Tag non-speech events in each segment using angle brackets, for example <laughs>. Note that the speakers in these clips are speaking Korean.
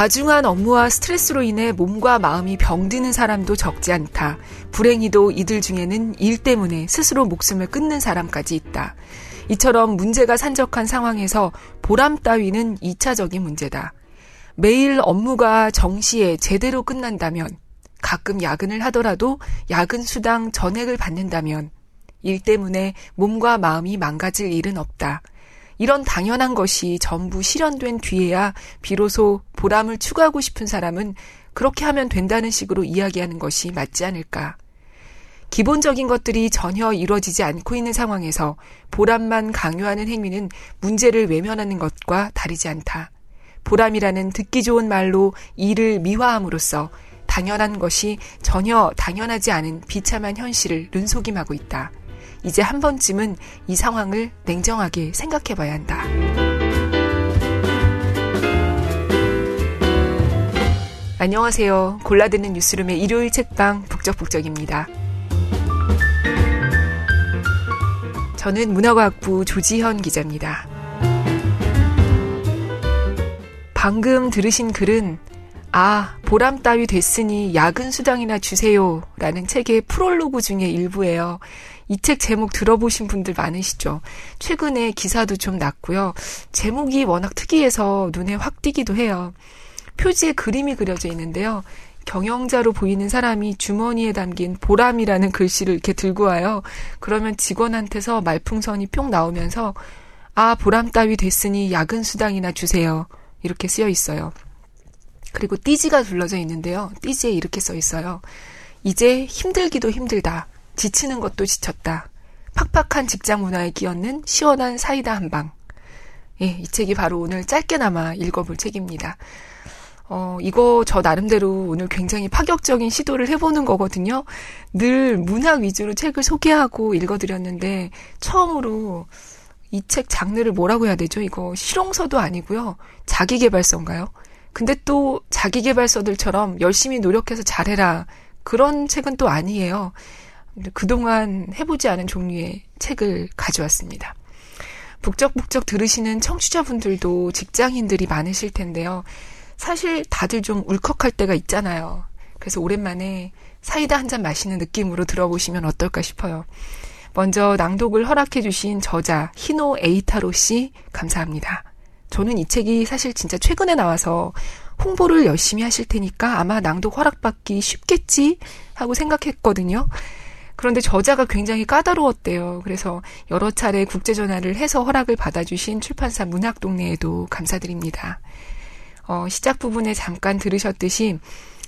과중한 업무와 스트레스로 인해 몸과 마음이 병드는 사람도 적지 않다. 불행히도 이들 중에는 일 때문에 스스로 목숨을 끊는 사람까지 있다. 이처럼 문제가 산적한 상황에서 보람 따위는 2차적인 문제다. 매일 업무가 정시에 제대로 끝난다면, 가끔 야근을 하더라도 야근 수당 전액을 받는다면, 일 때문에 몸과 마음이 망가질 일은 없다. 이런 당연한 것이 전부 실현된 뒤에야 비로소 보람을 추구하고 싶은 사람은 그렇게 하면 된다는 식으로 이야기하는 것이 맞지 않을까. 기본적인 것들이 전혀 이루어지지 않고 있는 상황에서 보람만 강요하는 행위는 문제를 외면하는 것과 다르지 않다. 보람이라는 듣기 좋은 말로 일을 미화함으로써 당연한 것이 전혀 당연하지 않은 비참한 현실을 눈속임하고 있다. 이제 한 번쯤은 이 상황을 냉정하게 생각해 봐야 한다. 안녕하세요. 골라듣는 뉴스룸의 일요일 책방 북적북적입니다. 저는 문화과학부 조지현 기자입니다. 방금 들으신 글은 아, 보람 따위 됐으니 야근 수당이나 주세요. 라는 책의 프롤로그 중의 일부예요. 이 책 제목 들어보신 분들 많으시죠? 최근에 기사도 좀 났고요. 제목이 워낙 특이해서 눈에 확 띄기도 해요. 표지에 그림이 그려져 있는데요. 경영자로 보이는 사람이 주머니에 담긴 보람이라는 글씨를 이렇게 들고 와요. 그러면 직원한테서 말풍선이 뿅 나오면서 아, 보람 따위 됐으니 야근 수당이나 주세요. 이렇게 쓰여 있어요. 그리고 띠지가 둘러져 있는데요. 띠지에 이렇게 써 있어요. 이제 힘들기도 힘들다. 지치는 것도 지쳤다. 팍팍한 직장 문화에 끼얹는 시원한 사이다 한 방. 예, 이 책이 바로 오늘 짧게나마 읽어볼 책입니다. 어, 이거 저 나름대로 오늘 굉장히 파격적인 시도를 해보는 거거든요. 늘 문학 위주로 책을 소개하고 읽어드렸는데, 처음으로 이 책 장르를 뭐라고 해야 되죠? 이거 실용서도 아니고요. 자기개발서인가요? 근데 또 자기개발서들처럼 열심히 노력해서 잘해라. 그런 책은 또 아니에요. 그동안 해보지 않은 종류의 책을 가져왔습니다. 북적북적 들으시는 청취자분들도 직장인들이 많으실 텐데요. 사실 다들 좀 울컥할 때가 있잖아요. 그래서 오랜만에 사이다 한 잔 마시는 느낌으로 들어보시면 어떨까 싶어요. 먼저 낭독을 허락해주신 저자 히노 에이타로 씨 감사합니다. 저는 이 책이 사실 진짜 최근에 나와서 홍보를 열심히 하실 테니까 아마 낭독 허락받기 쉽겠지 하고 생각했거든요. 그런데 저자가 굉장히 까다로웠대요. 그래서 여러 차례 국제 전화를 해서 허락을 받아주신 출판사 문학동네에도 감사드립니다. 어, 시작 부분에 잠깐 들으셨듯이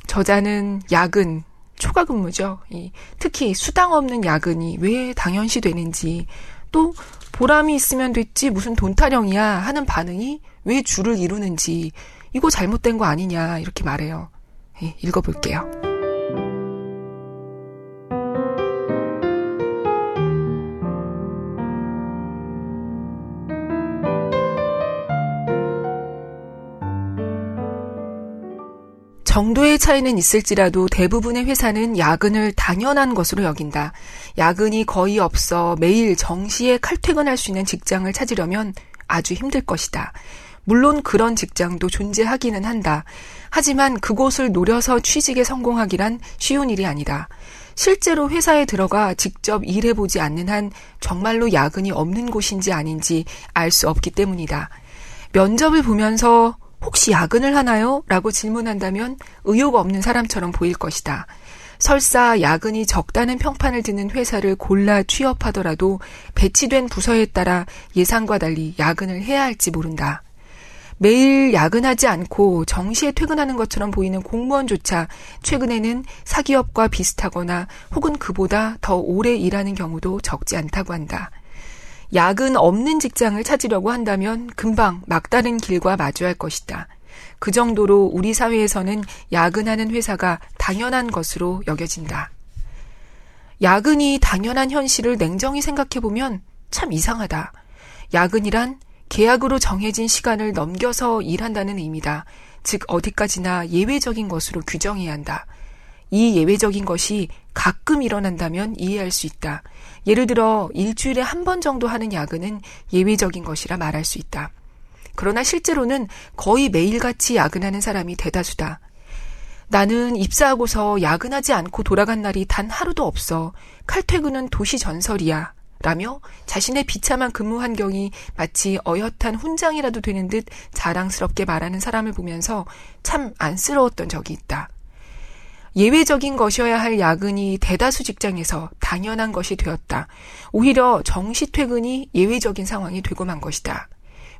저자는 야근, 초과 근무죠. 이, 특히 수당 없는 야근이 왜 당연시 되는지 또 보람이 있으면 됐지 무슨 돈 타령이야 하는 반응이 왜 줄을 이루는지 이거 잘못된 거 아니냐 이렇게 말해요. 예, 읽어볼게요. 정도의 차이는 있을지라도 대부분의 회사는 야근을 당연한 것으로 여긴다. 야근이 거의 없어 매일 정시에 칼퇴근할 수 있는 직장을 찾으려면 아주 힘들 것이다. 물론 그런 직장도 존재하기는 한다. 하지만 그곳을 노려서 취직에 성공하기란 쉬운 일이 아니다. 실제로 회사에 들어가 직접 일해보지 않는 한 정말로 야근이 없는 곳인지 아닌지 알 수 없기 때문이다. 면접을 보면서 혹시 야근을 하나요? 라고 질문한다면 의욕 없는 사람처럼 보일 것이다. 설사 야근이 적다는 평판을 듣는 회사를 골라 취업하더라도 배치된 부서에 따라 예상과 달리 야근을 해야 할지 모른다. 매일 야근하지 않고 정시에 퇴근하는 것처럼 보이는 공무원조차 최근에는 사기업과 비슷하거나 혹은 그보다 더 오래 일하는 경우도 적지 않다고 한다. 야근 없는 직장을 찾으려고 한다면 금방 막다른 길과 마주할 것이다. 그 정도로 우리 사회에서는 야근하는 회사가 당연한 것으로 여겨진다. 야근이 당연한 현실을 냉정히 생각해보면 참 이상하다. 야근이란 계약으로 정해진 시간을 넘겨서 일한다는 의미다. 즉, 어디까지나 예외적인 것으로 규정해야 한다. 이 예외적인 것이 가끔 일어난다면 이해할 수 있다. 예를 들어 일주일에 한 번 정도 하는 야근은 예외적인 것이라 말할 수 있다. 그러나 실제로는 거의 매일같이 야근하는 사람이 대다수다. 나는 입사하고서 야근하지 않고 돌아간 날이 단 하루도 없어. 칼퇴근은 도시 전설이야. 라며 자신의 비참한 근무 환경이 마치 어엿한 훈장이라도 되는 듯 자랑스럽게 말하는 사람을 보면서 참 안쓰러웠던 적이 있다. 예외적인 것이어야 할 야근이 대다수 직장에서 당연한 것이 되었다. 오히려 정시 퇴근이 예외적인 상황이 되고 만 것이다.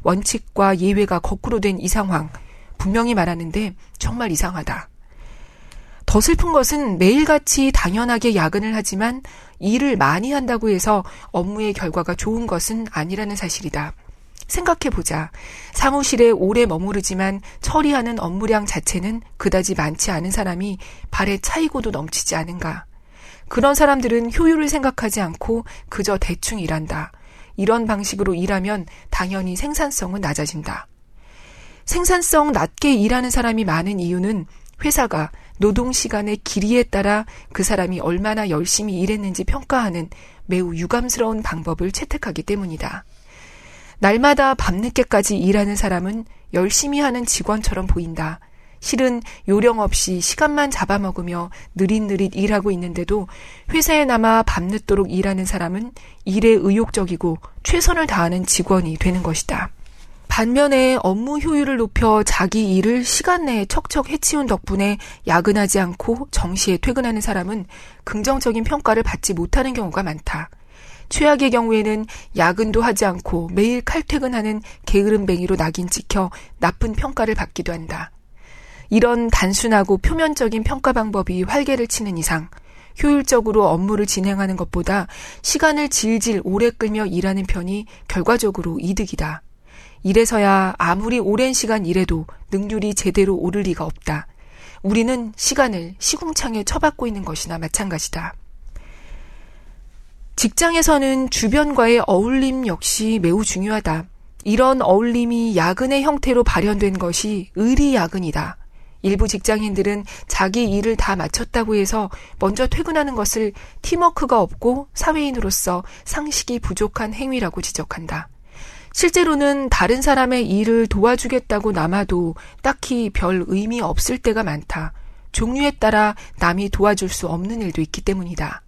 원칙과 예외가 거꾸로 된 이 상황, 분명히 말하는데 정말 이상하다. 더 슬픈 것은 매일같이 당연하게 야근을 하지만 일을 많이 한다고 해서 업무의 결과가 좋은 것은 아니라는 사실이다. 생각해보자. 사무실에 오래 머무르지만 처리하는 업무량 자체는 그다지 많지 않은 사람이 발에 차이고도 넘치지 않은가. 그런 사람들은 효율을 생각하지 않고 그저 대충 일한다. 이런 방식으로 일하면 당연히 생산성은 낮아진다. 생산성 낮게 일하는 사람이 많은 이유는 회사가 노동 시간의 길이에 따라 그 사람이 얼마나 열심히 일했는지 평가하는 매우 유감스러운 방법을 채택하기 때문이다. 날마다 밤늦게까지 일하는 사람은 열심히 하는 직원처럼 보인다. 실은 요령 없이 시간만 잡아먹으며 느릿느릿 일하고 있는데도 회사에 남아 밤늦도록 일하는 사람은 일에 의욕적이고 최선을 다하는 직원이 되는 것이다. 반면에 업무 효율을 높여 자기 일을 시간 내에 척척 해치운 덕분에 야근하지 않고 정시에 퇴근하는 사람은 긍정적인 평가를 받지 못하는 경우가 많다. 최악의 경우에는 야근도 하지 않고 매일 칼퇴근하는 게으름뱅이로 낙인 찍혀 나쁜 평가를 받기도 한다. 이런 단순하고 표면적인 평가 방법이 활개를 치는 이상 효율적으로 업무를 진행하는 것보다 시간을 질질 오래 끌며 일하는 편이 결과적으로 이득이다. 이래서야 아무리 오랜 시간 일해도 능률이 제대로 오를 리가 없다. 우리는 시간을 시궁창에 처박고 있는 것이나 마찬가지다. 직장에서는 주변과의 어울림 역시 매우 중요하다. 이런 어울림이 야근의 형태로 발현된 것이 의리 야근이다. 일부 직장인들은 자기 일을 다 마쳤다고 해서 먼저 퇴근하는 것을 팀워크가 없고 사회인으로서 상식이 부족한 행위라고 지적한다. 실제로는 다른 사람의 일을 도와주겠다고 남아도 딱히 별 의미 없을 때가 많다. 종류에 따라 남이 도와줄 수 없는 일도 있기 때문이다.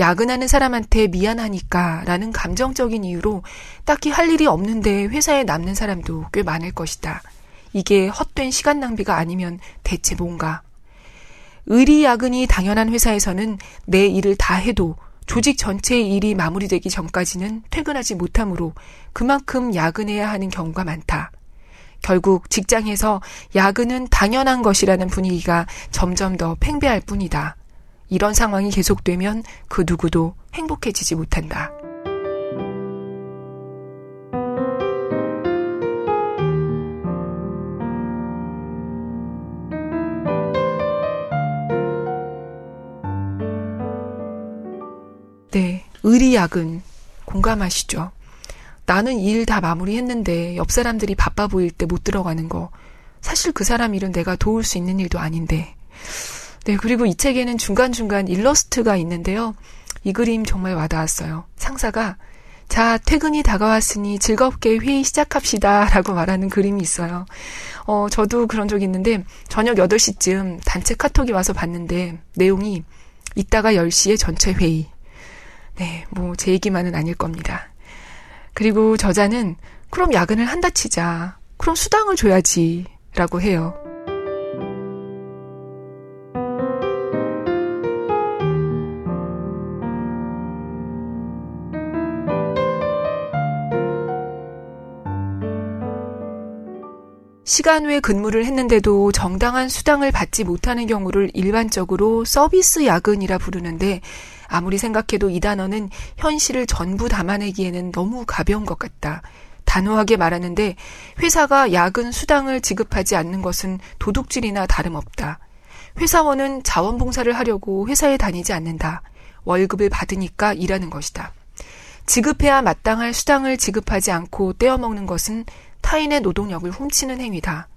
야근하는 사람한테 미안하니까 라는 감정적인 이유로 딱히 할 일이 없는데 회사에 남는 사람도 꽤 많을 것이다. 이게 헛된 시간 낭비가 아니면 대체 뭔가. 의리 야근이 당연한 회사에서는 내 일을 다 해도 조직 전체의 일이 마무리되기 전까지는 퇴근하지 못하므로 그만큼 야근해야 하는 경우가 많다. 결국 직장에서 야근은 당연한 것이라는 분위기가 점점 더 팽배할 뿐이다. 이런 상황이 계속되면 그 누구도 행복해지지 못한다. 네, 의리야근 공감하시죠? 나는 일 다 마무리했는데 옆 사람들이 바빠 보일 때 못 들어가는 거 사실 그 사람 일은 내가 도울 수 있는 일도 아닌데. 네, 그리고 이 책에는 중간중간 일러스트가 있는데요. 이 그림 정말 와닿았어요. 상사가 자, 퇴근이 다가왔으니 즐겁게 회의 시작합시다. <laughs> 라고 말하는 그림이 있어요. 어, 저도 그런 적이 있는데, 저녁 8시쯤 단체 카톡이 와서 봤는데, 내용이, 이따가 10시에 전체 회의. 네, 뭐 제 얘기만은 아닐 겁니다. 그리고 저자는 그럼 야근을 한다 치자. 그럼 수당을 줘야지. 라고 해요. 시간 외 근무를 했는데도 정당한 수당을 받지 못하는 경우를 일반적으로 서비스 야근이라 부르는데 아무리 생각해도 이 단어는 현실을 전부 담아내기에는 너무 가벼운 것 같다. 단호하게 말하는데 회사가 야근 수당을 지급하지 않는 것은 도둑질이나 다름없다. 회사원은 자원봉사를 하려고 회사에 다니지 않는다. 월급을 받으니까 일하는 것이다. 지급해야 마땅할 수당을 지급하지 않고 떼어먹는 것은 타인의 노동력을 훔치는 행위다.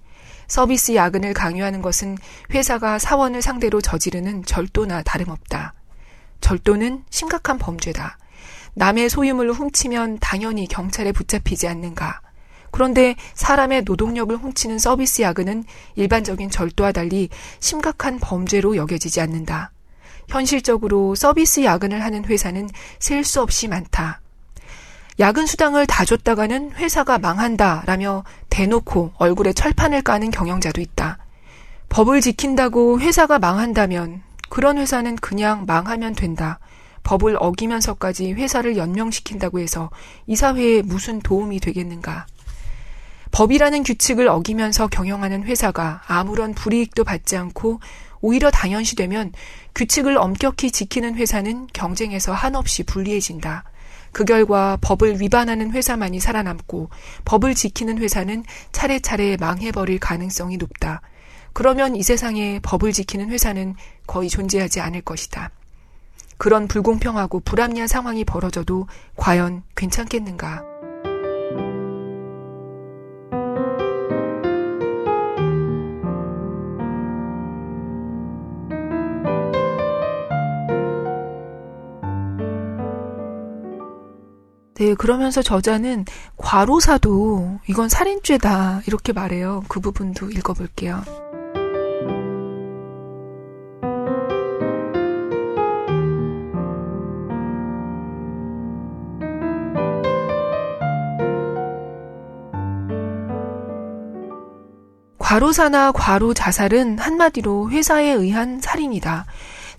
서비스 야근을 강요하는 것은 회사가 사원을 상대로 저지르는 절도나 다름없다. 절도는 심각한 범죄다. 남의 소유물을 훔치면 당연히 경찰에 붙잡히지 않는가. 그런데 사람의 노동력을 훔치는 서비스 야근은 일반적인 절도와 달리 심각한 범죄로 여겨지지 않는다. 현실적으로 서비스 야근을 하는 회사는 셀 수 없이 많다. 야근 수당을 다 줬다가는 회사가 망한다 라며 대놓고 얼굴에 철판을 까는 경영자도 있다. 법을 지킨다고 회사가 망한다면 그런 회사는 그냥 망하면 된다. 법을 어기면서까지 회사를 연명시킨다고 해서 이 사회에 무슨 도움이 되겠는가. 법이라는 규칙을 어기면서 경영하는 회사가 아무런 불이익도 받지 않고 오히려 당연시되면 규칙을 엄격히 지키는 회사는 경쟁에서 한없이 불리해진다. 그 결과 법을 위반하는 회사만이 살아남고 법을 지키는 회사는 차례차례 망해버릴 가능성이 높다. 그러면 이 세상에 법을 지키는 회사는 거의 존재하지 않을 것이다. 그런 불공평하고 불합리한 상황이 벌어져도 과연 괜찮겠는가? 네, 그러면서 저자는 과로사도 이건 살인죄다 이렇게 말해요. 그 부분도 읽어볼게요. 과로사나 과로 자살은 한마디로 회사에 의한 살인이다.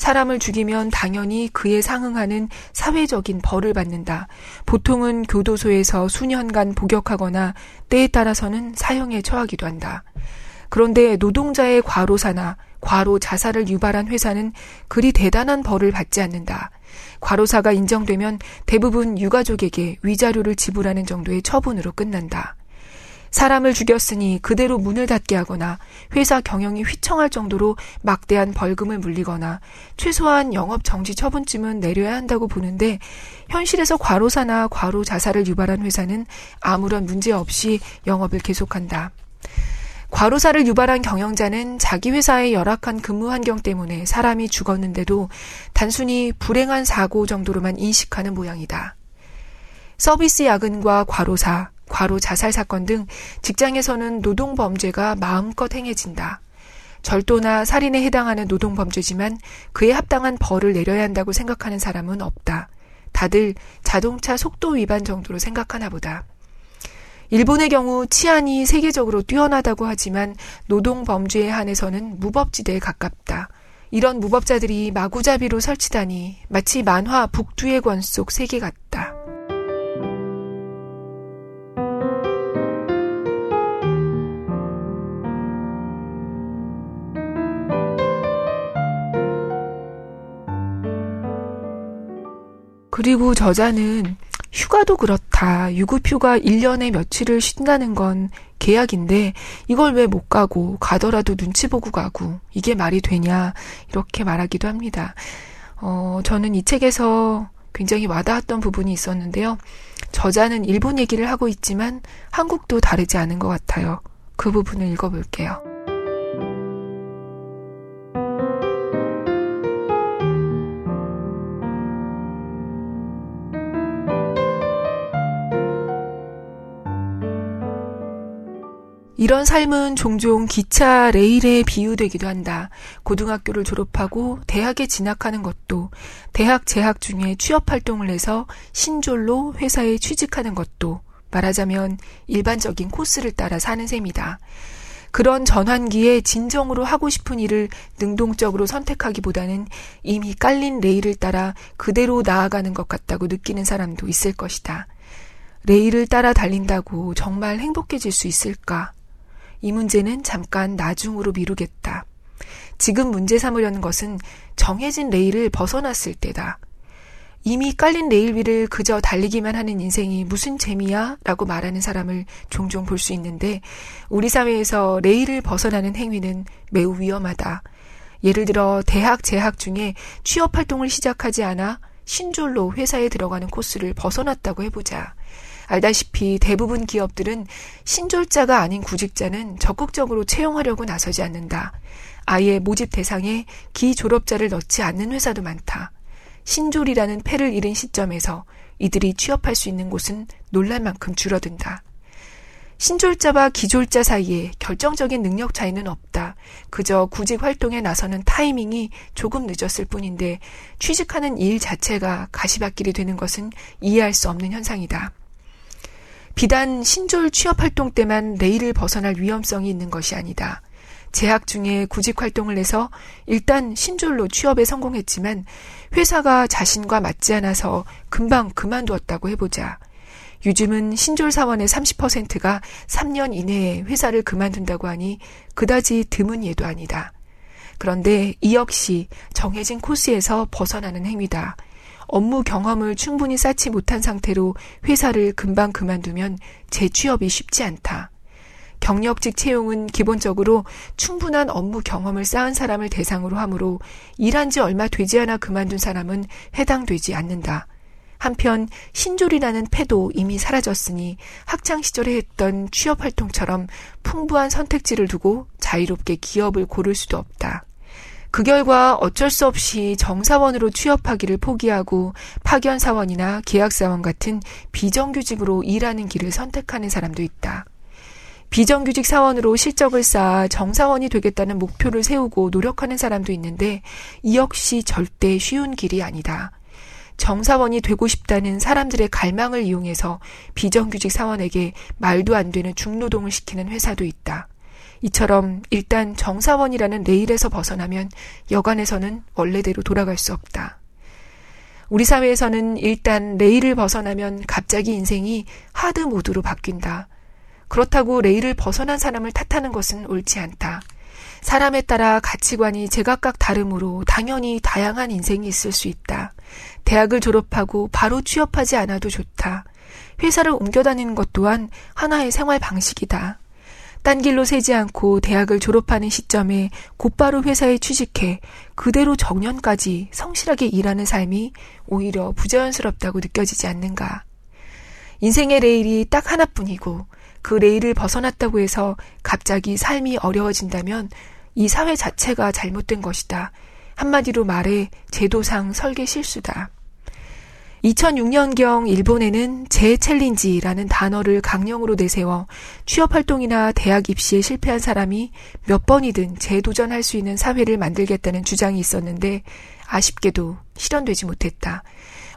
사람을 죽이면 당연히 그에 상응하는 사회적인 벌을 받는다. 보통은 교도소에서 수년간 복역하거나 때에 따라서는 사형에 처하기도 한다. 그런데 노동자의 과로사나 과로 자살을 유발한 회사는 그리 대단한 벌을 받지 않는다. 과로사가 인정되면 대부분 유가족에게 위자료를 지불하는 정도의 처분으로 끝난다. 사람을 죽였으니 그대로 문을 닫게 하거나 회사 경영이 휘청할 정도로 막대한 벌금을 물리거나 최소한 영업 정지 처분쯤은 내려야 한다고 보는데 현실에서 과로사나 과로 자살을 유발한 회사는 아무런 문제 없이 영업을 계속한다. 과로사를 유발한 경영자는 자기 회사의 열악한 근무 환경 때문에 사람이 죽었는데도 단순히 불행한 사고 정도로만 인식하는 모양이다. 서비스 야근과 과로사, 과로 자살 사건 등 직장에서는 노동 범죄가 마음껏 행해진다. 절도나 살인에 해당하는 노동 범죄지만 그에 합당한 벌을 내려야 한다고 생각하는 사람은 없다. 다들 자동차 속도 위반 정도로 생각하나 보다. 일본의 경우 치안이 세계적으로 뛰어나다고 하지만 노동 범죄에 한해서는 무법지대에 가깝다. 이런 무법자들이 마구잡이로 설치다니 마치 만화 북두의 권 속 세계 같다. 그리고 저자는 휴가도 그렇다. 유급휴가 1년에 며칠을 쉰다는 건 계약인데 이걸 왜 못 가고 가더라도 눈치 보고 가고 이게 말이 되냐 이렇게 말하기도 합니다. 어, 저는 이 책에서 굉장히 와닿았던 부분이 있었는데요. 저자는 일본 얘기를 하고 있지만 한국도 다르지 않은 것 같아요. 그 부분을 읽어볼게요. 이런 삶은 종종 기차 레일에 비유되기도 한다. 고등학교를 졸업하고 대학에 진학하는 것도, 대학 재학 중에 취업 활동을 해서 신졸로 회사에 취직하는 것도, 말하자면 일반적인 코스를 따라 사는 셈이다. 그런 전환기에 진정으로 하고 싶은 일을 능동적으로 선택하기보다는 이미 깔린 레일을 따라 그대로 나아가는 것 같다고 느끼는 사람도 있을 것이다. 레일을 따라 달린다고 정말 행복해질 수 있을까? 이 문제는 잠깐 나중으로 미루겠다. 지금 문제 삼으려는 것은 정해진 레일을 벗어났을 때다. 이미 깔린 레일 위를 그저 달리기만 하는 인생이 무슨 재미야? 라고 말하는 사람을 종종 볼 수 있는데 우리 사회에서 레일을 벗어나는 행위는 매우 위험하다. 예를 들어 대학 재학 중에 취업 활동을 시작하지 않아 신졸로 회사에 들어가는 코스를 벗어났다고 해보자. 알다시피 대부분 기업들은 신졸자가 아닌 구직자는 적극적으로 채용하려고 나서지 않는다. 아예 모집 대상에 기졸업자를 넣지 않는 회사도 많다. 신졸이라는 패를 잃은 시점에서 이들이 취업할 수 있는 곳은 놀랄 만큼 줄어든다. 신졸자와 기졸자 사이에 결정적인 능력 차이는 없다. 그저 구직 활동에 나서는 타이밍이 조금 늦었을 뿐인데 취직하는 일 자체가 가시밭길이 되는 것은 이해할 수 없는 현상이다. 비단 신졸 취업 활동 때만 레일을 벗어날 위험성이 있는 것이 아니다. 재학 중에 구직 활동을 해서 일단 신졸로 취업에 성공했지만 회사가 자신과 맞지 않아서 금방 그만두었다고 해보자. 요즘은 신졸 사원의 30%가 3년 이내에 회사를 그만둔다고 하니 그다지 드문 예도 아니다. 그런데 이 역시 정해진 코스에서 벗어나는 행위다. 업무 경험을 충분히 쌓지 못한 상태로 회사를 금방 그만두면 재취업이 쉽지 않다. 경력직 채용은 기본적으로 충분한 업무 경험을 쌓은 사람을 대상으로 하므로 일한 지 얼마 되지 않아 그만둔 사람은 해당되지 않는다. 한편 신졸이라는 패도 이미 사라졌으니 학창 시절에 했던 취업 활동처럼 풍부한 선택지를 두고 자유롭게 기업을 고를 수도 없다. 그 결과 어쩔 수 없이 정사원으로 취업하기를 포기하고 파견사원이나 계약사원 같은 비정규직으로 일하는 길을 선택하는 사람도 있다. 비정규직 사원으로 실적을 쌓아 정사원이 되겠다는 목표를 세우고 노력하는 사람도 있는데 이 역시 절대 쉬운 길이 아니다. 정사원이 되고 싶다는 사람들의 갈망을 이용해서 비정규직 사원에게 말도 안 되는 중노동을 시키는 회사도 있다. 이처럼 일단 정사원이라는 레일에서 벗어나면 여간에서는 원래대로 돌아갈 수 없다. 우리 사회에서는 일단 레일을 벗어나면 갑자기 인생이 하드 모드로 바뀐다. 그렇다고 레일을 벗어난 사람을 탓하는 것은 옳지 않다. 사람에 따라 가치관이 제각각 다르므로 당연히 다양한 인생이 있을 수 있다. 대학을 졸업하고 바로 취업하지 않아도 좋다. 회사를 옮겨 다니는 것 또한 하나의 생활 방식이다. 딴 길로 새지 않고 대학을 졸업하는 시점에 곧바로 회사에 취직해 그대로 정년까지 성실하게 일하는 삶이 오히려 부자연스럽다고 느껴지지 않는가. 인생의 레일이 딱 하나뿐이고 그 레일을 벗어났다고 해서 갑자기 삶이 어려워진다면 이 사회 자체가 잘못된 것이다. 한마디로 말해 제도상 설계 실수다. 2006년경 일본에는 재챌린지라는 단어를 강령으로 내세워 취업 활동이나 대학 입시에 실패한 사람이 몇 번이든 재도전할 수 있는 사회를 만들겠다는 주장이 있었는데 아쉽게도 실현되지 못했다.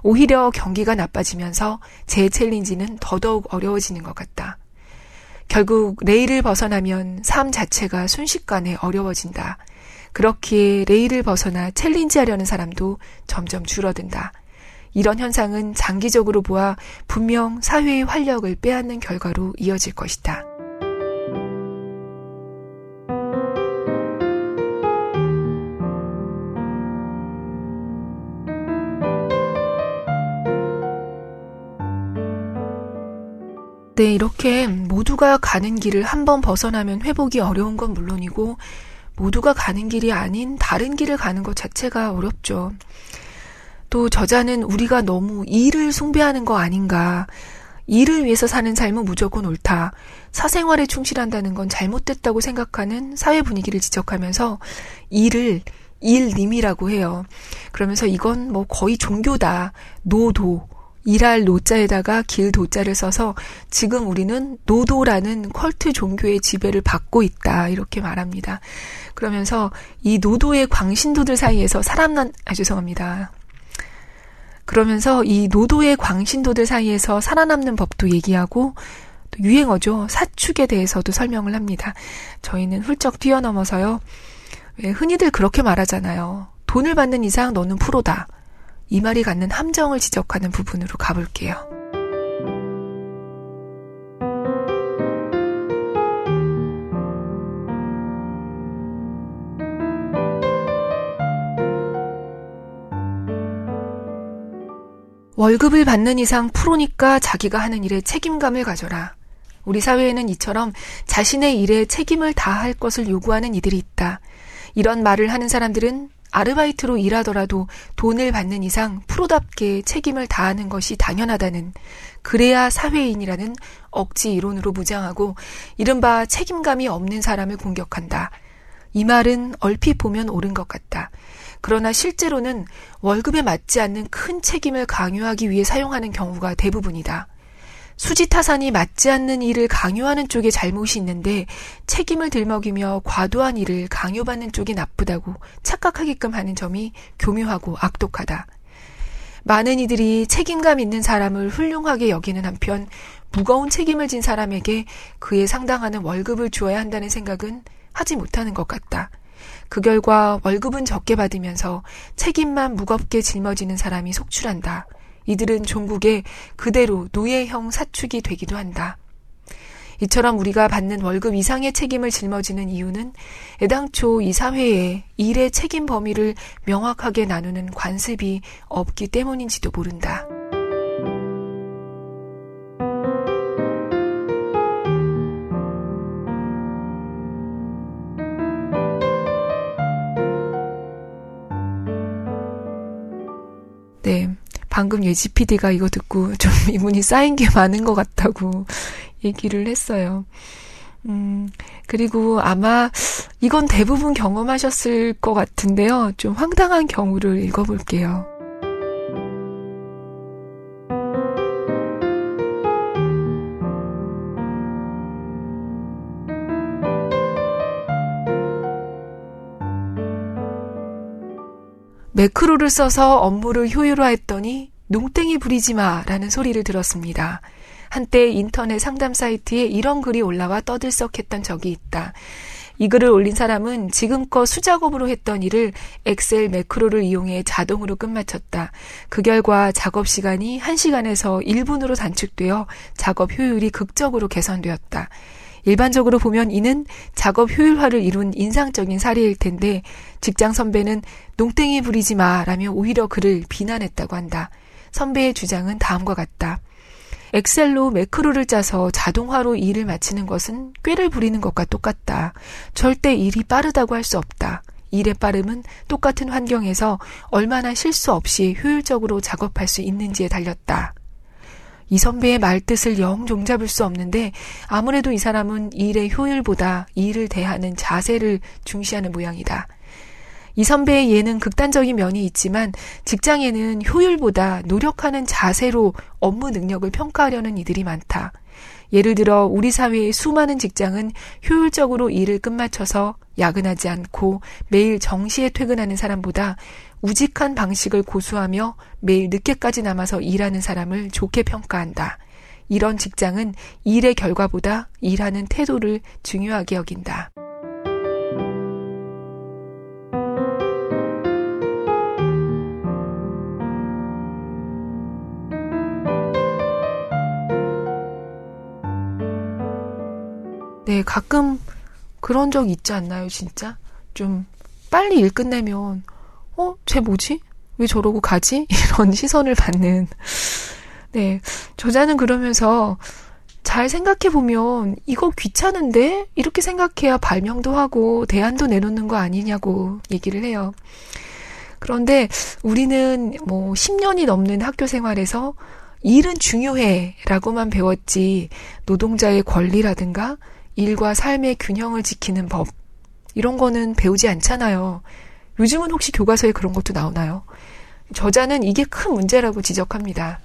오히려 경기가 나빠지면서 재챌린지는 더더욱 어려워지는 것 같다. 결국 레일을 벗어나면 삶 자체가 순식간에 어려워진다. 그렇기에 레일을 벗어나 챌린지 하려는 사람도 점점 줄어든다. 이런 현상은 장기적으로 보아 분명 사회의 활력을 빼앗는 결과로 이어질 것이다. 네, 이렇게 모두가 가는 길을 한번 벗어나면 회복이 어려운 건 물론이고, 모두가 가는 길이 아닌 다른 길을 가는 것 자체가 어렵죠. 또 저자는 우리가 너무 일을 숭배하는 거 아닌가. 일을 위해서 사는 삶은 무조건 옳다. 사생활에 충실한다는 건 잘못됐다고 생각하는 사회 분위기를 지적하면서 일을 일님이라고 해요. 그러면서 이건 뭐 거의 종교다. 노도. 일할 노자에다가 길 도자를 써서 지금 우리는 노도라는 컬트 종교의 지배를 받고 있다. 이렇게 말합니다. 그러면서 이 노도의 광신도들 사이에서 살아난, 아, 죄송합니다. 그러면서 이 노도의 광신도들 사이에서 살아남는 법도 얘기하고 또 유행어죠. 사축에 대해서도 설명을 합니다. 저희는 훌쩍 뛰어넘어서요. 왜 흔히들 그렇게 말하잖아요. 돈을 받는 이상 너는 프로다. 이 말이 갖는 함정을 지적하는 부분으로 가볼게요. 월급을 받는 이상 프로니까 자기가 하는 일에 책임감을 가져라. 우리 사회에는 이처럼 자신의 일에 책임을 다할 것을 요구하는 이들이 있다. 이런 말을 하는 사람들은 아르바이트로 일하더라도 돈을 받는 이상 프로답게 책임을 다하는 것이 당연하다는 그래야 사회인이라는 억지 이론으로 무장하고 이른바 책임감이 없는 사람을 공격한다. 이 말은 얼핏 보면 옳은 것 같다. 그러나 실제로는 월급에 맞지 않는 큰 책임을 강요하기 위해 사용하는 경우가 대부분이다. 수지타산이 맞지 않는 일을 강요하는 쪽에 잘못이 있는데 책임을 들먹이며 과도한 일을 강요받는 쪽이 나쁘다고 착각하게끔 하는 점이 교묘하고 악독하다. 많은 이들이 책임감 있는 사람을 훌륭하게 여기는 한편 무거운 책임을 진 사람에게 그에 상당하는 월급을 주어야 한다는 생각은 하지 못하는 것 같다. 그 결과 월급은 적게 받으면서 책임만 무겁게 짊어지는 사람이 속출한다. 이들은 종국에 그대로 노예형 사축이 되기도 한다. 이처럼 우리가 받는 월급 이상의 책임을 짊어지는 이유는 애당초 이 사회에 일의 책임 범위를 명확하게 나누는 관습이 없기 때문인지도 모른다. 방금 예지 PD가 이거 듣고 좀 <laughs> 이분이 쌓인 게 많은 것 같다고 얘기를 했어요. 음, 그리고 아마 이건 대부분 경험하셨을 것 같은데요. 좀 황당한 경우를 읽어볼게요. 매크로를 써서 업무를 효율화했더니 농땡이 부리지 마라는 소리를 들었습니다. 한때 인터넷 상담 사이트에 이런 글이 올라와 떠들썩했던 적이 있다. 이 글을 올린 사람은 지금껏 수작업으로 했던 일을 엑셀 매크로를 이용해 자동으로 끝마쳤다. 그 결과 작업 시간이 1시간에서 1분으로 단축되어 작업 효율이 극적으로 개선되었다. 일반적으로 보면 이는 작업 효율화를 이룬 인상적인 사례일 텐데 직장 선배는 농땡이 부리지 마라며 오히려 그를 비난했다고 한다. 선배의 주장은 다음과 같다. 엑셀로 매크로를 짜서 자동화로 일을 마치는 것은 꾀를 부리는 것과 똑같다. 절대 일이 빠르다고 할 수 없다. 일의 빠름은 똑같은 환경에서 얼마나 실수 없이 효율적으로 작업할 수 있는지에 달렸다. 이 선배의 말뜻을 영 종잡을 수 없는데 아무래도 이 사람은 일의 효율보다 일을 대하는 자세를 중시하는 모양이다. 이 선배의 예는 극단적인 면이 있지만 직장에는 효율보다 노력하는 자세로 업무 능력을 평가하려는 이들이 많다. 예를 들어 우리 사회의 수많은 직장은 효율적으로 일을 끝마쳐서 야근하지 않고 매일 정시에 퇴근하는 사람보다 우직한 방식을 고수하며 매일 늦게까지 남아서 일하는 사람을 좋게 평가한다. 이런 직장은 일의 결과보다 일하는 태도를 중요하게 여긴다. 네, 가끔 그런 적 있지 않나요, 진짜? 좀 빨리 일 끝내면 어, 쟤 뭐지? 왜 저러고 가지? <laughs> 이런 시선을 받는. 네. 저자는 그러면서 잘 생각해 보면 이거 귀찮은데? 이렇게 생각해야 발명도 하고 대안도 내놓는 거 아니냐고 얘기를 해요. 그런데 우리는 뭐 10년이 넘는 학교 생활에서 일은 중요해 라고만 배웠지 노동자의 권리라든가 일과 삶의 균형을 지키는 법 이런 거는 배우지 않잖아요. 요즘은 혹시 교과서에 그런 것도 나오나요? 저자는 이게 큰 문제라고 지적합니다.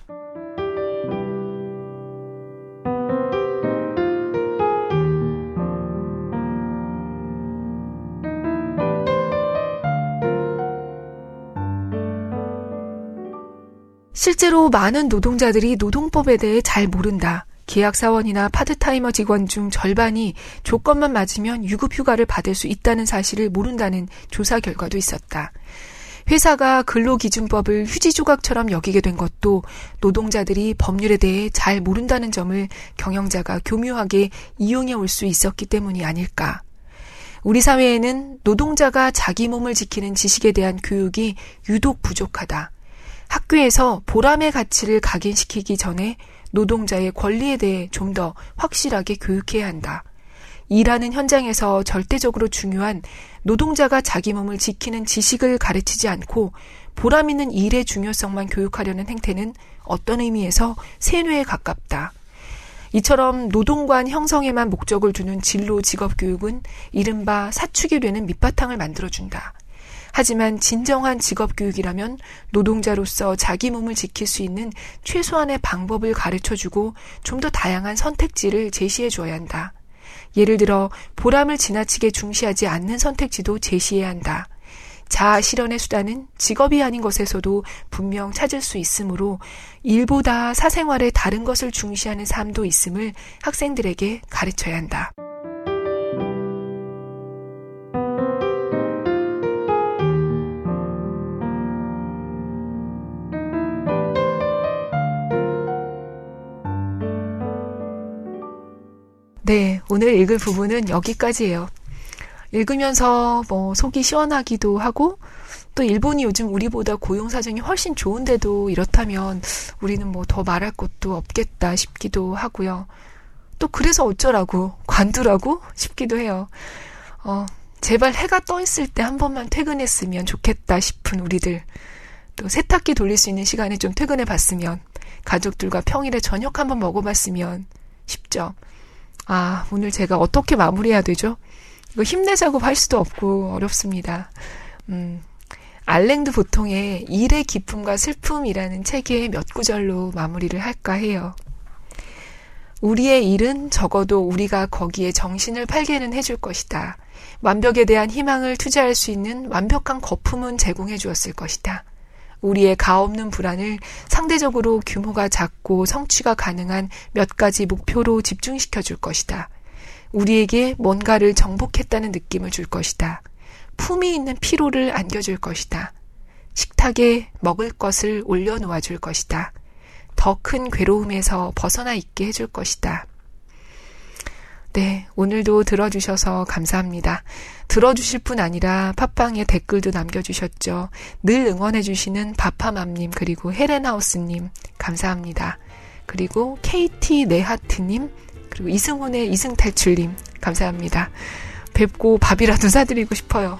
실제로 많은 노동자들이 노동법에 대해 잘 모른다. 계약사원이나 파트타이머 직원 중 절반이 조건만 맞으면 유급휴가를 받을 수 있다는 사실을 모른다는 조사 결과도 있었다. 회사가 근로기준법을 휴지조각처럼 여기게 된 것도 노동자들이 법률에 대해 잘 모른다는 점을 경영자가 교묘하게 이용해 올 수 있었기 때문이 아닐까. 우리 사회에는 노동자가 자기 몸을 지키는 지식에 대한 교육이 유독 부족하다. 학교에서 보람의 가치를 각인시키기 전에 노동자의 권리에 대해 좀 더 확실하게 교육해야 한다. 일하는 현장에서 절대적으로 중요한 노동자가 자기 몸을 지키는 지식을 가르치지 않고 보람 있는 일의 중요성만 교육하려는 행태는 어떤 의미에서 세뇌에 가깝다. 이처럼 노동관 형성에만 목적을 두는 진로 직업 교육은 이른바 사축이 되는 밑바탕을 만들어준다. 하지만 진정한 직업 교육이라면 노동자로서 자기 몸을 지킬 수 있는 최소한의 방법을 가르쳐 주고 좀 더 다양한 선택지를 제시해 줘야 한다. 예를 들어 보람을 지나치게 중시하지 않는 선택지도 제시해야 한다. 자아 실현의 수단은 직업이 아닌 것에서도 분명 찾을 수 있으므로 일보다 사생활의 다른 것을 중시하는 삶도 있음을 학생들에게 가르쳐야 한다. 네, 오늘 읽을 부분은 여기까지예요. 읽으면서 뭐 속이 시원하기도 하고 또 일본이 요즘 우리보다 고용 사정이 훨씬 좋은데도 이렇다면 우리는 뭐 더 말할 것도 없겠다 싶기도 하고요. 또 그래서 어쩌라고 관두라고 싶기도 해요. 어, 제발 해가 떠 있을 때 한 번만 퇴근했으면 좋겠다 싶은 우리들. 또 세탁기 돌릴 수 있는 시간에 좀 퇴근해 봤으면 가족들과 평일에 저녁 한번 먹어 봤으면 싶죠. 아, 오늘 제가 어떻게 마무리해야 되죠? 이거 힘내자고 할 수도 없고 어렵습니다. 음, 알랭드 보통의 일의 기쁨과 슬픔이라는 책의 몇 구절로 마무리를 할까 해요. 우리의 일은 적어도 우리가 거기에 정신을 팔게는 해줄 것이다. 완벽에 대한 희망을 투자할 수 있는 완벽한 거품은 제공해 주었을 것이다. 우리의 가없는 불안을 상대적으로 규모가 작고 성취가 가능한 몇 가지 목표로 집중시켜 줄 것이다. 우리에게 뭔가를 정복했다는 느낌을 줄 것이다. 품이 있는 피로를 안겨줄 것이다. 식탁에 먹을 것을 올려놓아 줄 것이다. 더 큰 괴로움에서 벗어나 있게 해줄 것이다. 네, 오늘도 들어주셔서 감사합니다. 들어주실 뿐 아니라 팟빵에 댓글도 남겨주셨죠. 늘 응원해주시는 바파맘님, 그리고 헤렌하우스님, 감사합니다. 그리고 KT 네하트님, 그리고 이승훈의 이승탈출님, 감사합니다. 뵙고 밥이라도 사드리고 싶어요.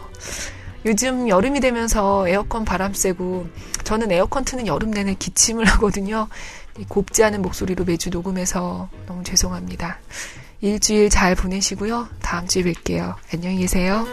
요즘 여름이 되면서 에어컨 바람 쐬고, 저는 에어컨 트는 여름 내내 기침을 하거든요. 곱지 않은 목소리로 매주 녹음해서 너무 죄송합니다. 일주일 잘 보내시고요. 다음 주에 뵐게요. 안녕히 계세요.